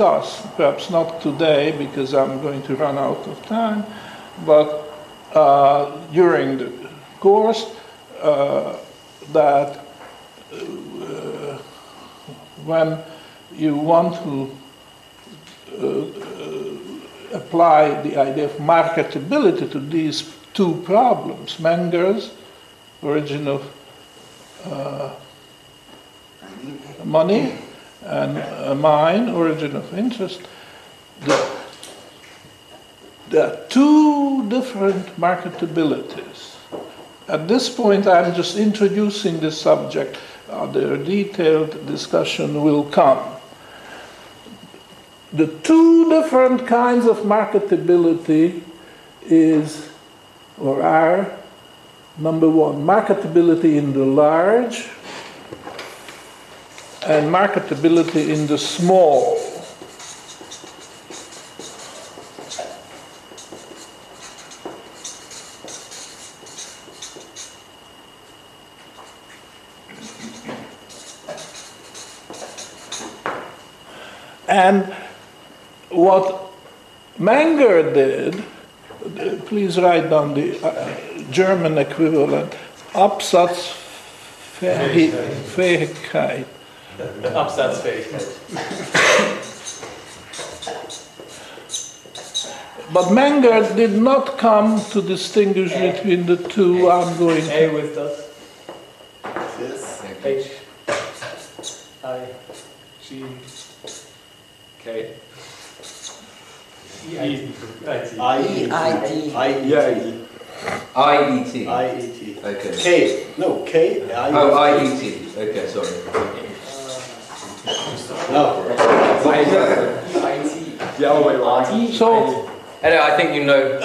discuss, perhaps not today because I'm going to run out of time, but uh, during the course, uh, that uh, when you want to uh, uh, apply the idea of marketability to these two problems, Menger's origin of uh, money and mine, origin of interest, the, there are two different marketabilities. At this point, I'm just introducing the subject. The detailed discussion will come. The two different kinds of marketability is or are number one, marketability in the large and marketability in the small. And what Menger did, please write down the uh, German equivalent, Absatzfähigkeit. Absatzfähigkeit. But Menger did not come to distinguish between the two. I'm going A with that. Yes. H. I. G. K. E. I. I E I D. I E I E T. T. I E T. Okay. K. No, K. I E Oh, I E T. Okay, sorry. No. Yeah, oh wait, right. So, Anyway, I think you know.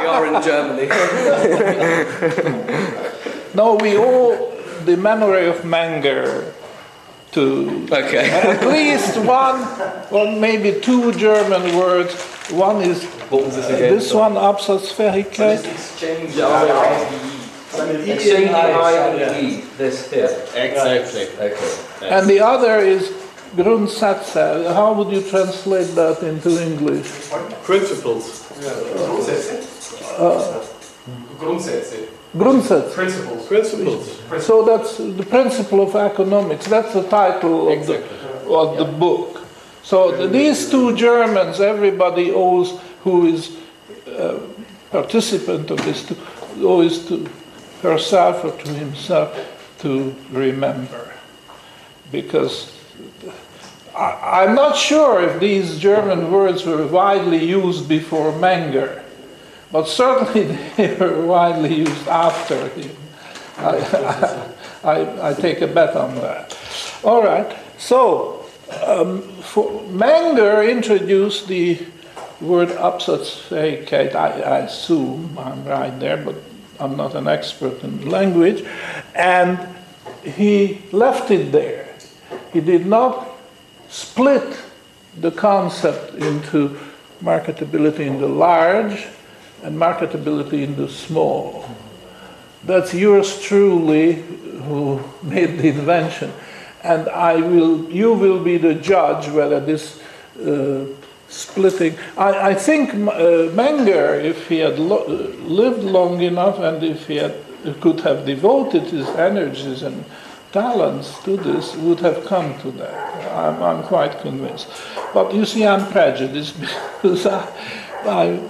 we are in Germany. no, we owe the memory of Menger to Okay. at least one or maybe two German words. One is What was this uh, again? this one, Absatzfähigkeit. Exchange. Exchanging I and E. This here. Exactly. Okay. And the other is Grundsätze. How would you translate that into English? Principles. Grundsätze. Uh, Grundsätze. Principles. Principles. So that's the principle of economics. That's the title of the, of the book. So th- these two Germans, everybody owes who is a participant of this, to, owes to herself or to himself to remember. Because I, I'm not sure if these German words were widely used before Menger, but certainly they were widely used after him. I, I, I take a bet on that. All right, so um, Menger introduced the word Absatzfähigkeit. I, I assume I'm right there, but I'm not an expert in language. And he left it there. He did not split the concept into marketability in the large and marketability in the small. That's yours truly who made the invention. And I will, you will be the judge whether this uh, splitting. I, I think uh, Menger, if he had lo- lived long enough and if he had, could have devoted his energies and talents to this, would have come to that. I'm, I'm quite convinced. But you see, I'm prejudiced because I, I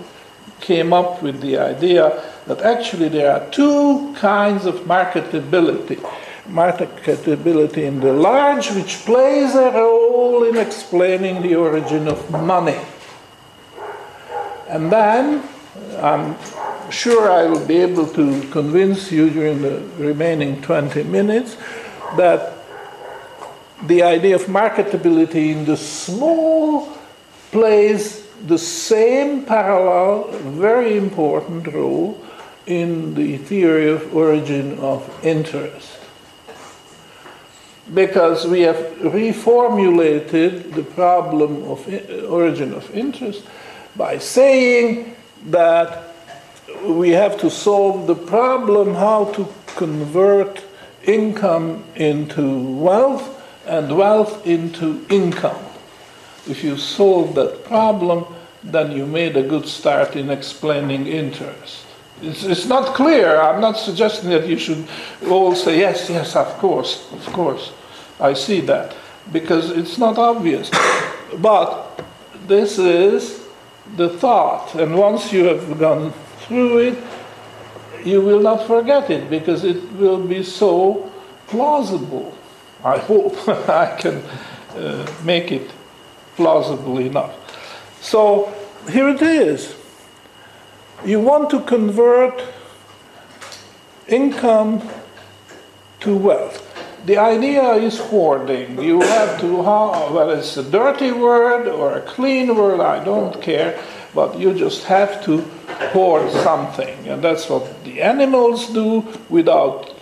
came up with the idea that actually there are two kinds of marketability. Marketability in the large, which plays a role in explaining the origin of money. And then I'm sure I will be able to convince you during the remaining 20 minutes that the idea of marketability in the small plays the same parallel, very important role in the theory of origin of interest. Because we have reformulated the problem of origin of interest by saying that we have to solve the problem how to convert income into wealth and wealth into income. if you solve that problem, then you made a good start in explaining interest. It's, it's not clear. I'm not suggesting that you should all say, yes, yes, of course, of course. I see that. Because it's not obvious. But this is the thought. And once you have gone through it, you will not forget it because it will be so plausible. I hope I can uh, make it plausible enough. So here it is. You want to convert income to wealth. The idea is hoarding. You have to, whether it's a dirty word or a clean word, I don't care, but you just have to hoard something. And that's what the animals do without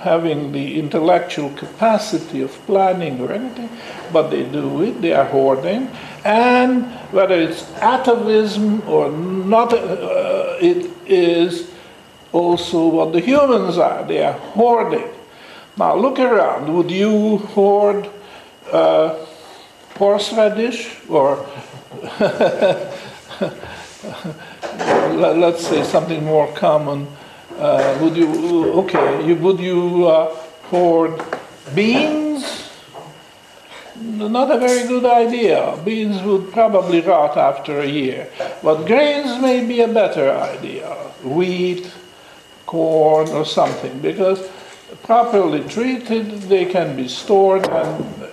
having the intellectual capacity of planning or anything, but they do it, they are hoarding. And whether it's atavism or not, uh, it is also what the humans are, they are hoarding. Now look around. Would you hoard uh, horseradish or let's say something more common? Uh, would you okay? You, would you uh, hoard beans? Not a very good idea. Beans would probably rot after a year, but grains may be a better idea. Wheat, corn, or something because properly treated, they can be stored, and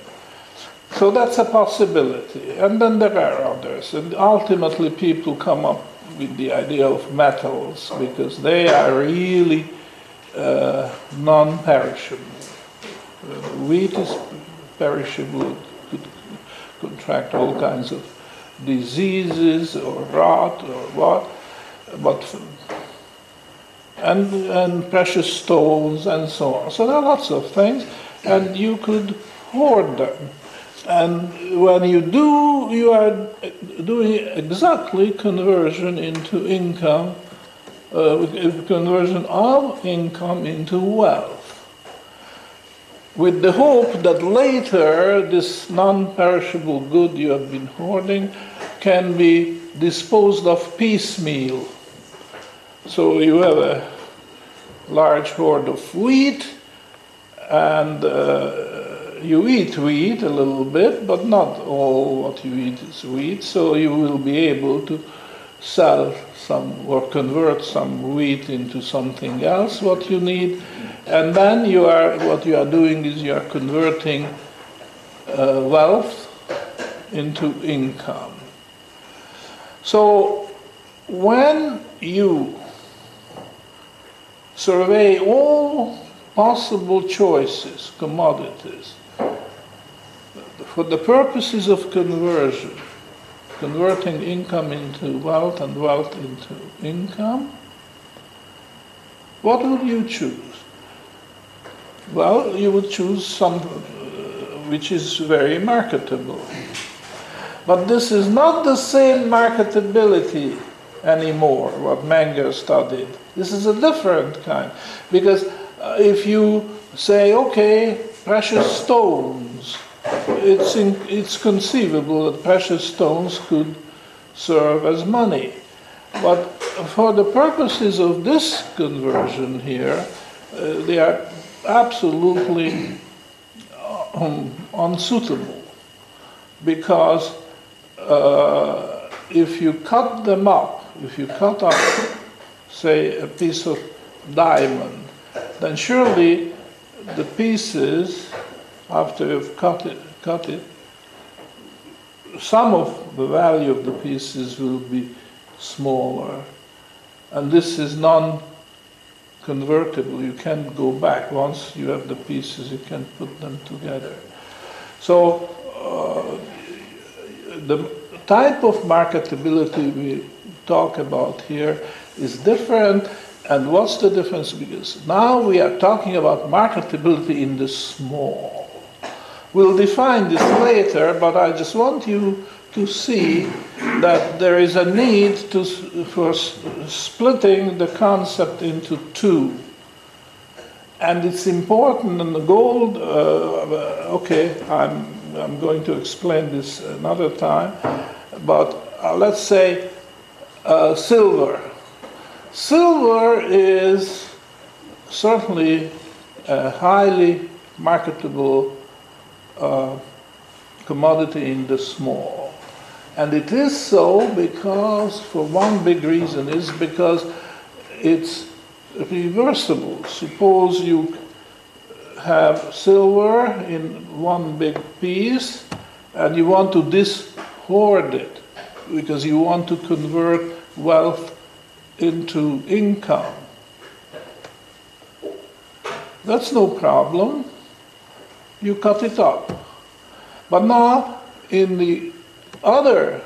so that's a possibility. And then there are others, and ultimately people come up with the idea of metals because they are really uh, non-perishable. Uh, wheat is perishable; could contract all kinds of diseases or rot or what, but and, and precious stones and so on. So there are lots of things, and you could hoard them. And when you do, you are doing exactly conversion into income, uh, conversion of income into wealth. With the hope that later this non perishable good you have been hoarding can be disposed of piecemeal. So you have a large hoard of wheat, and uh, you eat wheat a little bit, but not all what you eat is wheat, so you will be able to sell some or convert some wheat into something else what you need. And then you are what you are doing is you are converting uh, wealth into income. So when you survey all possible choices, commodities, for the purposes of conversion, converting income into wealth and wealth into income, what would you choose? Well, you would choose some uh, which is very marketable. But this is not the same marketability anymore, what Menger studied. This is a different kind. Because uh, if you say, okay, precious stones, it's, in, it's conceivable that precious stones could serve as money. But for the purposes of this conversion here, uh, they are absolutely um, unsuitable because uh, if you cut them up, if you cut up say, a piece of diamond, then surely the pieces, after you've cut it, cut it, some of the value of the pieces will be smaller. And this is non convertible. You can't go back. Once you have the pieces, you can put them together. So, uh, the type of marketability we talk about here is different. And what's the difference? Because now we are talking about marketability in the small. We'll define this later, but I just want you to see that there is a need to, for splitting the concept into two. And it's important, and the gold, uh, okay, I'm I'm going to explain this another time. But uh, let's say uh, silver. Silver is certainly a highly marketable uh, commodity in the small. And it is so because, for one big reason, is because it's reversible. Suppose you have silver in one big piece and you want to dishoard it because you want to convert wealth into income. That's no problem. You cut it up. But now, in the other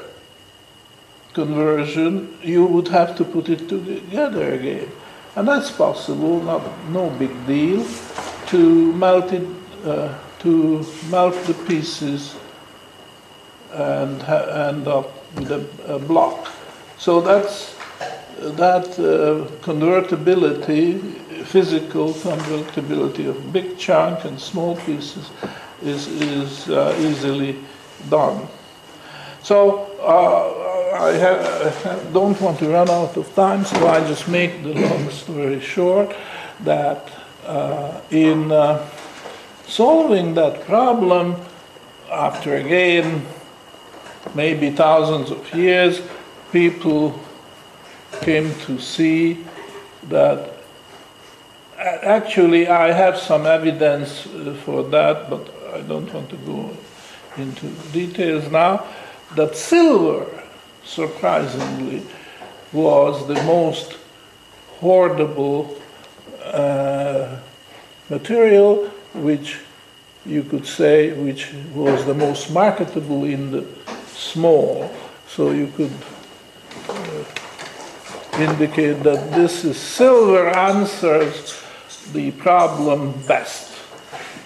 conversion, you would have to put it together again. And that's possible, not, no big deal, to melt it, uh, to melt the pieces and ha- end up a, a block. So that's that uh, convertibility, physical convertibility of big chunk and small pieces is, is uh, easily done. So uh, I, I don't want to run out of time, so I just make the long story short that uh, in uh, solving that problem, after again maybe thousands of years, people came to see that actually I have some evidence uh, for that, but I don't want to go into details now, that silver, surprisingly, was the most hoardable uh, material, which you could say, which was the most marketable in the small. So you could uh, indicate that this is silver answers the problem best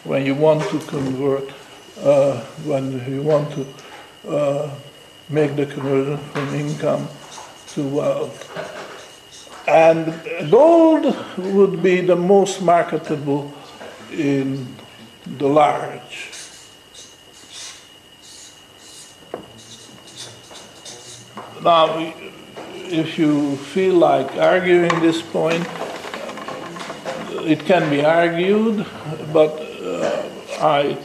when you want to convert, uh, when you want to uh, make the conversion from income to wealth. And gold would be the most marketable in the large. Now, if you feel like arguing this point, it can be argued, but uh, I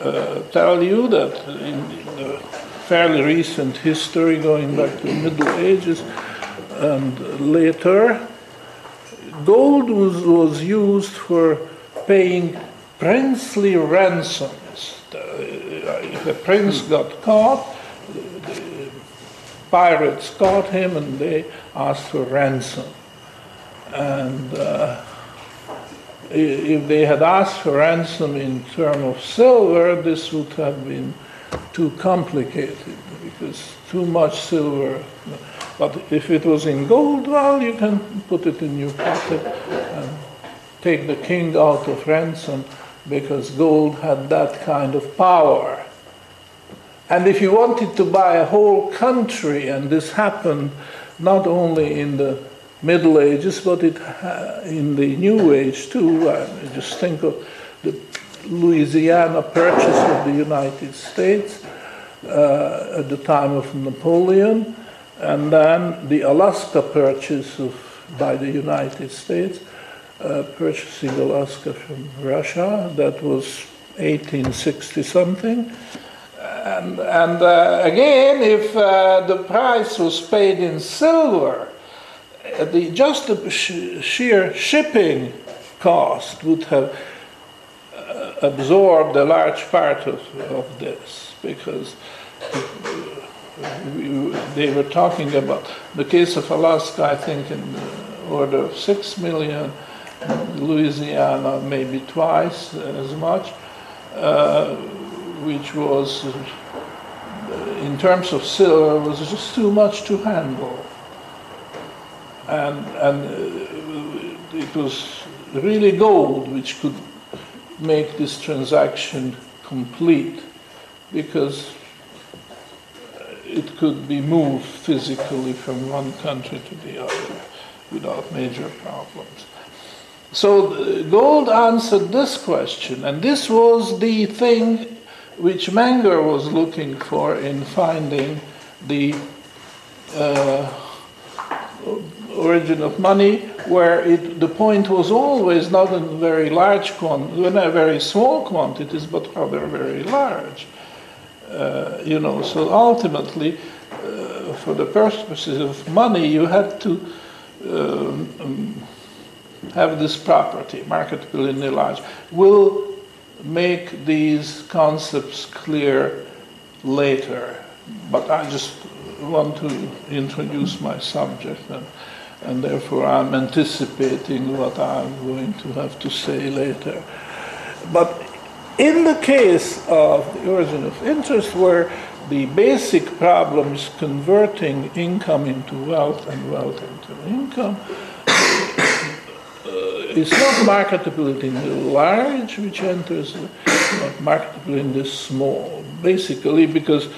uh, tell you that in the fairly recent history, going back to the Middle Ages and later, gold was, was used for paying princely ransoms. If a prince got caught, pirates caught him and they asked for ransom. And uh, if they had asked for ransom in terms of silver, this would have been too complicated because too much silver. But if it was in gold, well, you can put it in your pocket and take the king out of ransom because gold had that kind of power. And if you wanted to buy a whole country, and this happened not only in the Middle Ages, but it in the New Age too. I just think of the Louisiana Purchase of the United States uh, at the time of Napoleon, and then the Alaska Purchase of, by the United States, uh, purchasing Alaska from Russia. That was 1860 something. And, and uh, again, if uh, the price was paid in silver, uh, the, just the sh- sheer shipping cost would have uh, absorbed a large part of, of this because we, they were talking about the case of Alaska, I think, in the order of six million, Louisiana maybe twice as much, uh, which was, in terms of silver, was just too much to handle and, and uh, it was really gold which could make this transaction complete because it could be moved physically from one country to the other without major problems. So gold answered this question, and this was the thing which Menger was looking for in finding the uh, origin of money, where it, the point was always not in very large quantities, very small quantities, but rather very large. Uh, you know, so ultimately, uh, for the purposes of money, you had to um, um, have this property, marketability in the large. Will make these concepts clear later, but I just want to introduce my subject and, and therefore I'm anticipating what I'm going to have to say later. But in the case of the origin of interest, where the basic problem is converting income into wealth and wealth into income, it's not marketability in the large which enters, but marketability in the small. Basically, because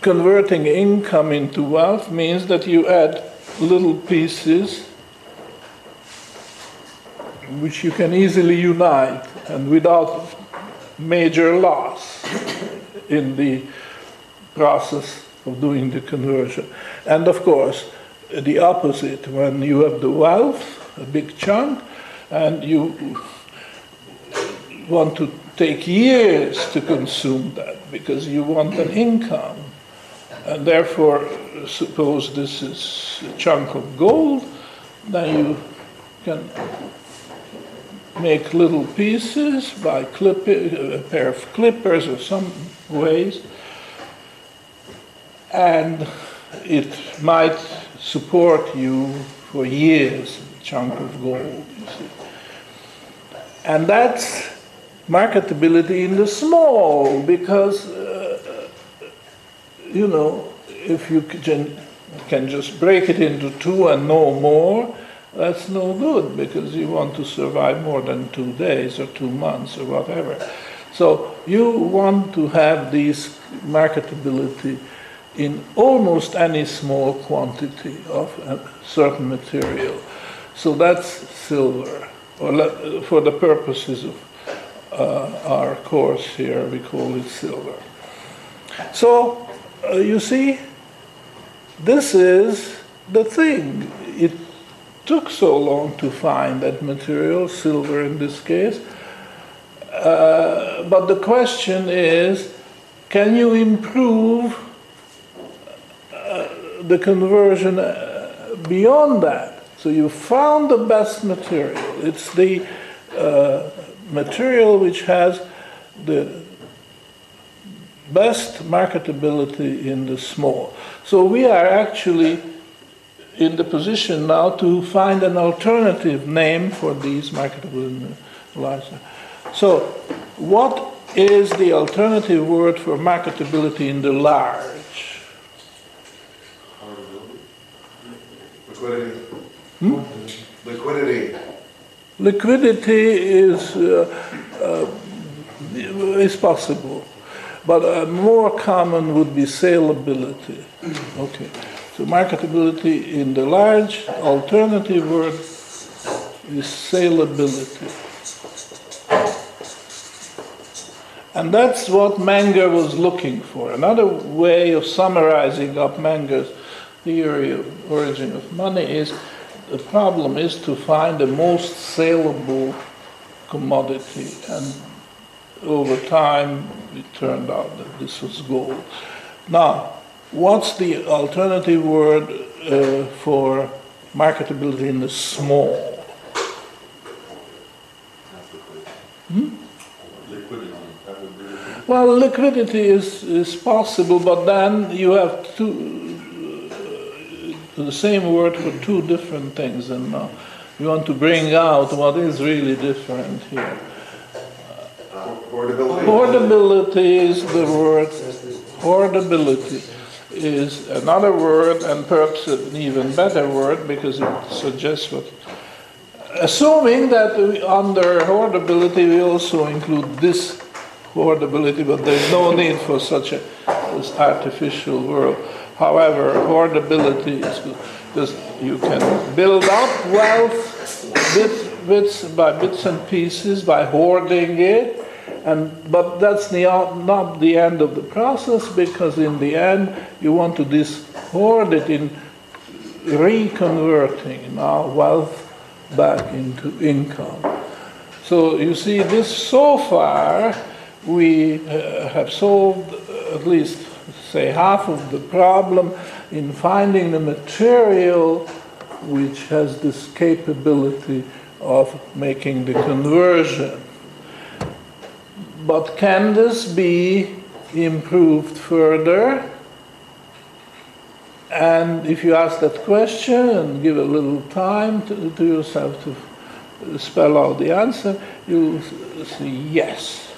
converting income into wealth means that you add little pieces which you can easily unite and without major loss in the process of doing the conversion. And of course, the opposite, when you have the wealth, a big chunk, and you want to take years to consume that because you want an income. And therefore, suppose this is a chunk of gold, then you can make little pieces by clip a pair of clippers or some ways, and it might support you for years, a chunk of gold. And that's marketability in the small, because uh, you know, if you can just break it into two and no more, that's no good because you want to survive more than two days or two months or whatever. So you want to have this marketability in almost any small quantity of a certain material. So that's silver. Or for the purposes of uh, our course here, we call it silver. So uh, you see, this is the thing. It took so long to find that material, silver in this case. Uh, but the question is can you improve uh, the conversion uh, beyond that? So you found the best material. It's the uh, material which has the best marketability in the small. So we are actually in the position now to find an alternative name for these marketable large. So what is the alternative word for marketability in the large? Liquidity. Hmm? Liquidity. Liquidity is, uh, uh, is possible. But a more common would be saleability. Okay. So marketability in the large alternative word is saleability. And that's what Menger was looking for. Another way of summarizing up Menger's theory of origin of money is the problem is to find the most saleable commodity. And over time, it turned out that this was gold. Now, what's the alternative word uh, for marketability in the small? Hmm? Well, liquidity is, is possible, but then you have two, the same word for two different things, and uh, you want to bring out what is really different here. Hoardability. Hoardability is the word. Hoardability is another word, and perhaps an even better word because it suggests what. Assuming that we, under hoardability we also include this hoardability, but there's no need for such a this artificial word. However, hoardability is good because you can build up wealth bit, bits by bits and pieces by hoarding it And, but that's the, not the end of the process because in the end you want to dishoard it in reconverting now wealth back into income. So you see, this so far we uh, have solved at least, say, half of the problem in finding the material which has this capability of making the conversion. But can this be improved further? And if you ask that question and give a little time to, to yourself to spell out the answer, you'll see yes.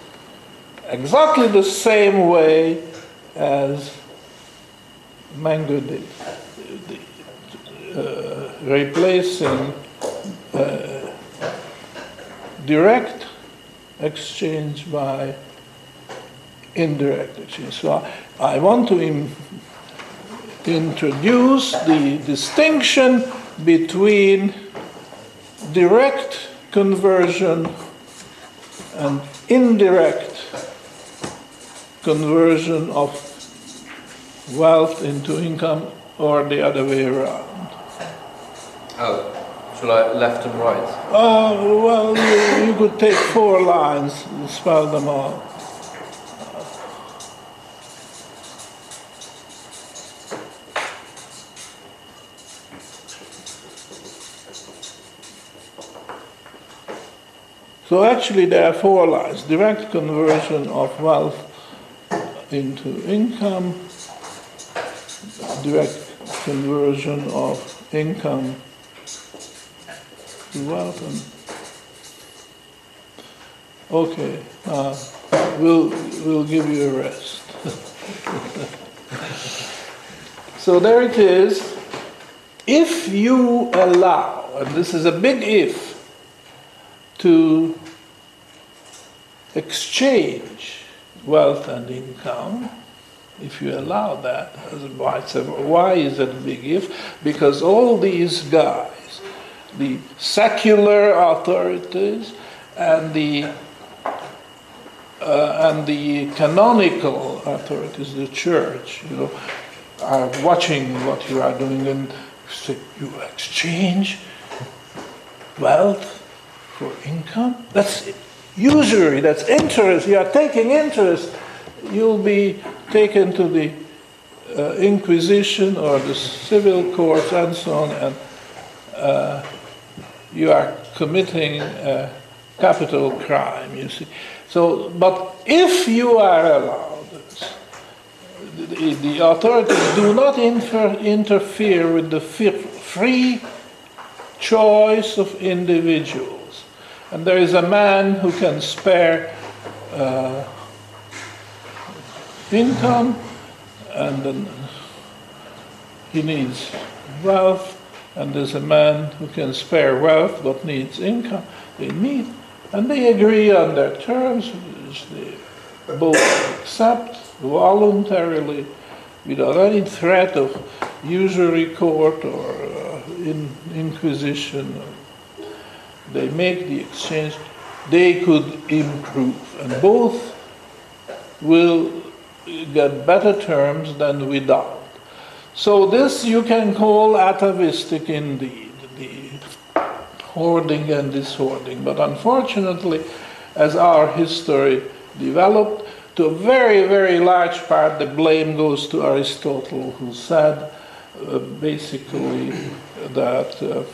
Exactly the same way as Menger did, uh, replacing uh, direct exchange by indirect exchange. So I, want to Im- introduce the distinction between direct conversion and indirect conversion of wealth into income or the other way around. Oh, shall I left and right? Uh, well, you, you could take four lines and spell them out. So actually there are four lines. Direct conversion of wealth into income, direct conversion of income to wealth okay, uh, we'll, we'll give you a rest. so there it is. If you allow, and this is a big if, to exchange wealth and income, if you allow that, as why, why is it a big if? Because all these guys, the secular authorities and the uh, and the canonical authorities, the church, you know, are watching what you are doing and say, you exchange wealth for income? That's usury, that's interest. You are taking interest. You'll be taken to the uh, Inquisition or the civil courts and so on, and uh, you are committing a capital crime, you see. So, but if you are allowed, the, the authorities do not infer, interfere with the free choice of individuals. And there is a man who can spare uh, income and then he needs wealth, and there's a man who can spare wealth but needs income. They meet and they agree on their terms, which they both accept voluntarily without any threat of usury court or uh, in, inquisition. They make the exchange, they could improve, and both will get better terms than without. So, this you can call atavistic indeed, the hoarding and dishoarding. But unfortunately, as our history developed, to a very, very large part, the blame goes to Aristotle, who said uh, basically that uh,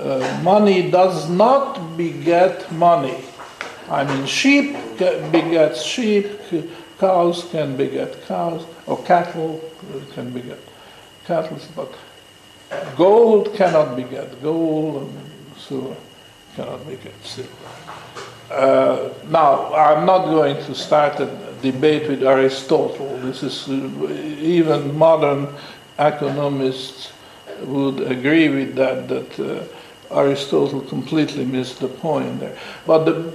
uh, money does not beget money. I mean, sheep begets sheep, cows can beget cows, or cattle can beget cattle, but gold cannot beget gold, and silver cannot beget silver. Uh, now, I'm not going to start a debate with Aristotle. This is uh, even modern economists would agree with that. That uh, Aristotle completely missed the point there. But the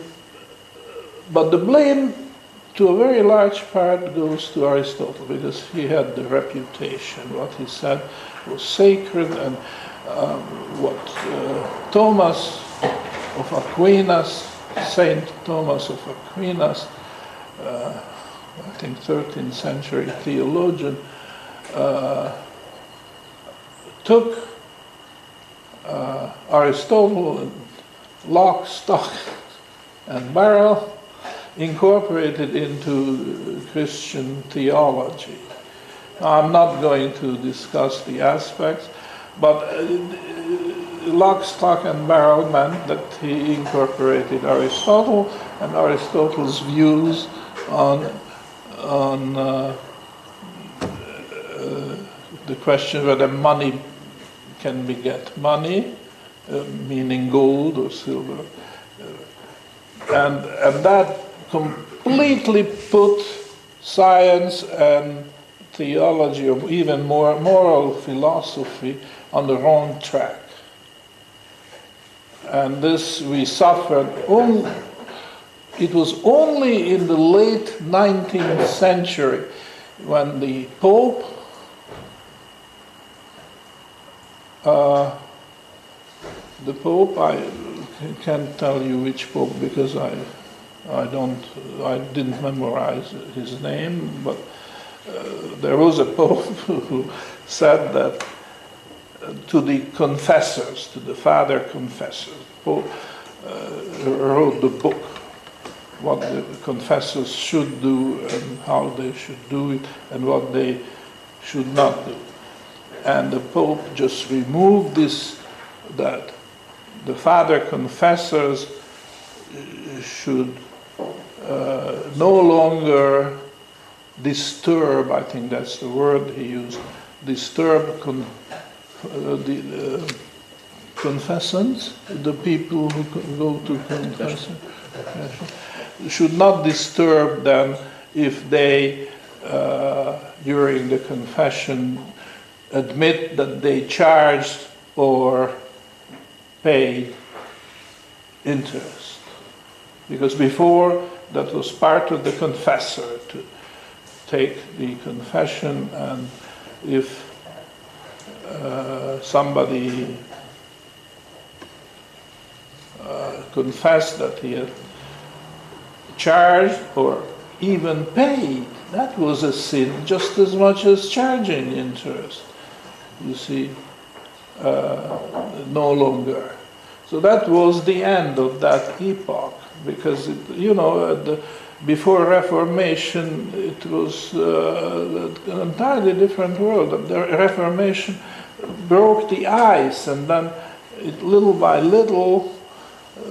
but the blame, to a very large part, goes to Aristotle because he had the reputation. What he said was sacred, and um, what uh, Thomas of Aquinas Saint Thomas of Aquinas, uh, I think 13th century theologian, uh, took uh, Aristotle and lock, stock, and barrel, incorporated into Christian theology. I'm not going to discuss the aspects, but uh, lock, stock, and barrel meant that he incorporated Aristotle and Aristotle's views on, on uh, uh, the question whether money can beget money, uh, meaning gold or silver. Uh, and, and that completely put science and theology, or even more moral philosophy, on the wrong track. And this we suffered. Only, it was only in the late 19th century when the Pope uh, the Pope, I can't tell you which Pope because I, I don't, I didn't memorize his name, but uh, there was a Pope who said that uh, to the confessors, to the father confessors, Pope uh, wrote the book, what the confessors should do and how they should do it and what they should not do. And the Pope just removed this, that the father confessors should uh, no longer disturb, I think that's the word he used, disturb con, uh, the uh, confessants, the people who go to confession, should not disturb them if they, uh, during the confession, admit that they charged or paid interest. Because before, that was part of the confessor to take the confession, and if uh, somebody uh, confessed that he had charged or even paid, that was a sin just as much as charging interest. You see, uh, no longer. So that was the end of that epoch, because it, you know, the, before Reformation, it was uh, an entirely different world. The Reformation broke the ice, and then it, little by little,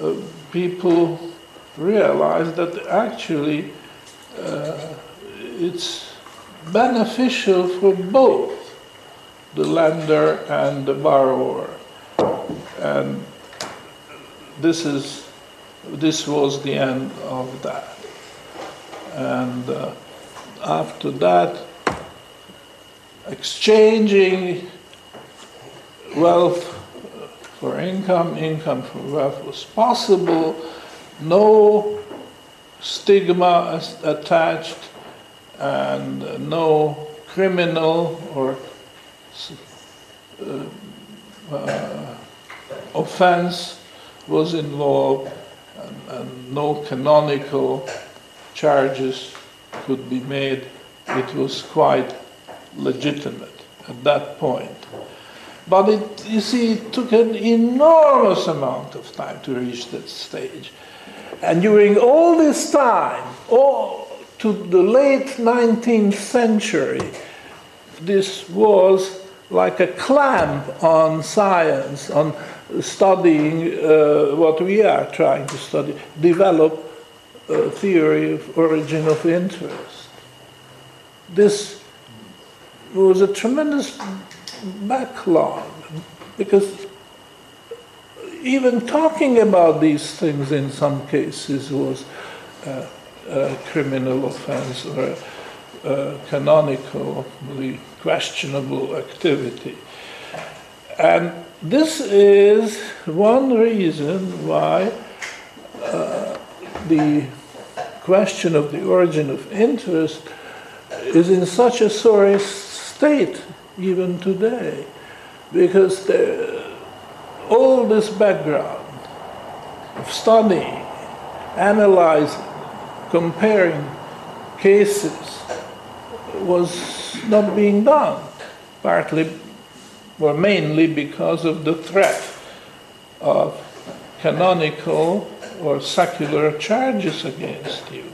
uh, people realized that actually uh, it's beneficial for both the lender and the borrower. And this is this was the end of that. And uh, after that, exchanging wealth for income, income for wealth was possible. No stigma attached, and no criminal or uh, uh, offense was involved no canonical charges could be made. It was quite legitimate at that point. But it, you see, it took an enormous amount of time to reach that stage. And during all this time, all to the late 19th century, this was like a clamp on science, on studying uh, what we are trying to study, develop a theory of origin of interest. This was a tremendous backlog because even talking about these things in some cases was uh, a criminal offense or uh, canonically questionable activity. And this is one reason why uh, the question of the origin of interest is in such a sorry state even today, because there, all this background of studying analyzing, comparing cases was not being done, partly or mainly because of the threat of canonical or secular charges against you.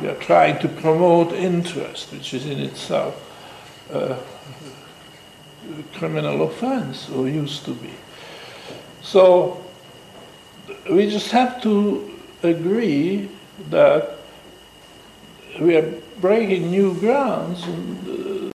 We are trying to promote interest, which is in itself a criminal offense, or used to be. So we just have to agree that we are breaking new grounds and uh,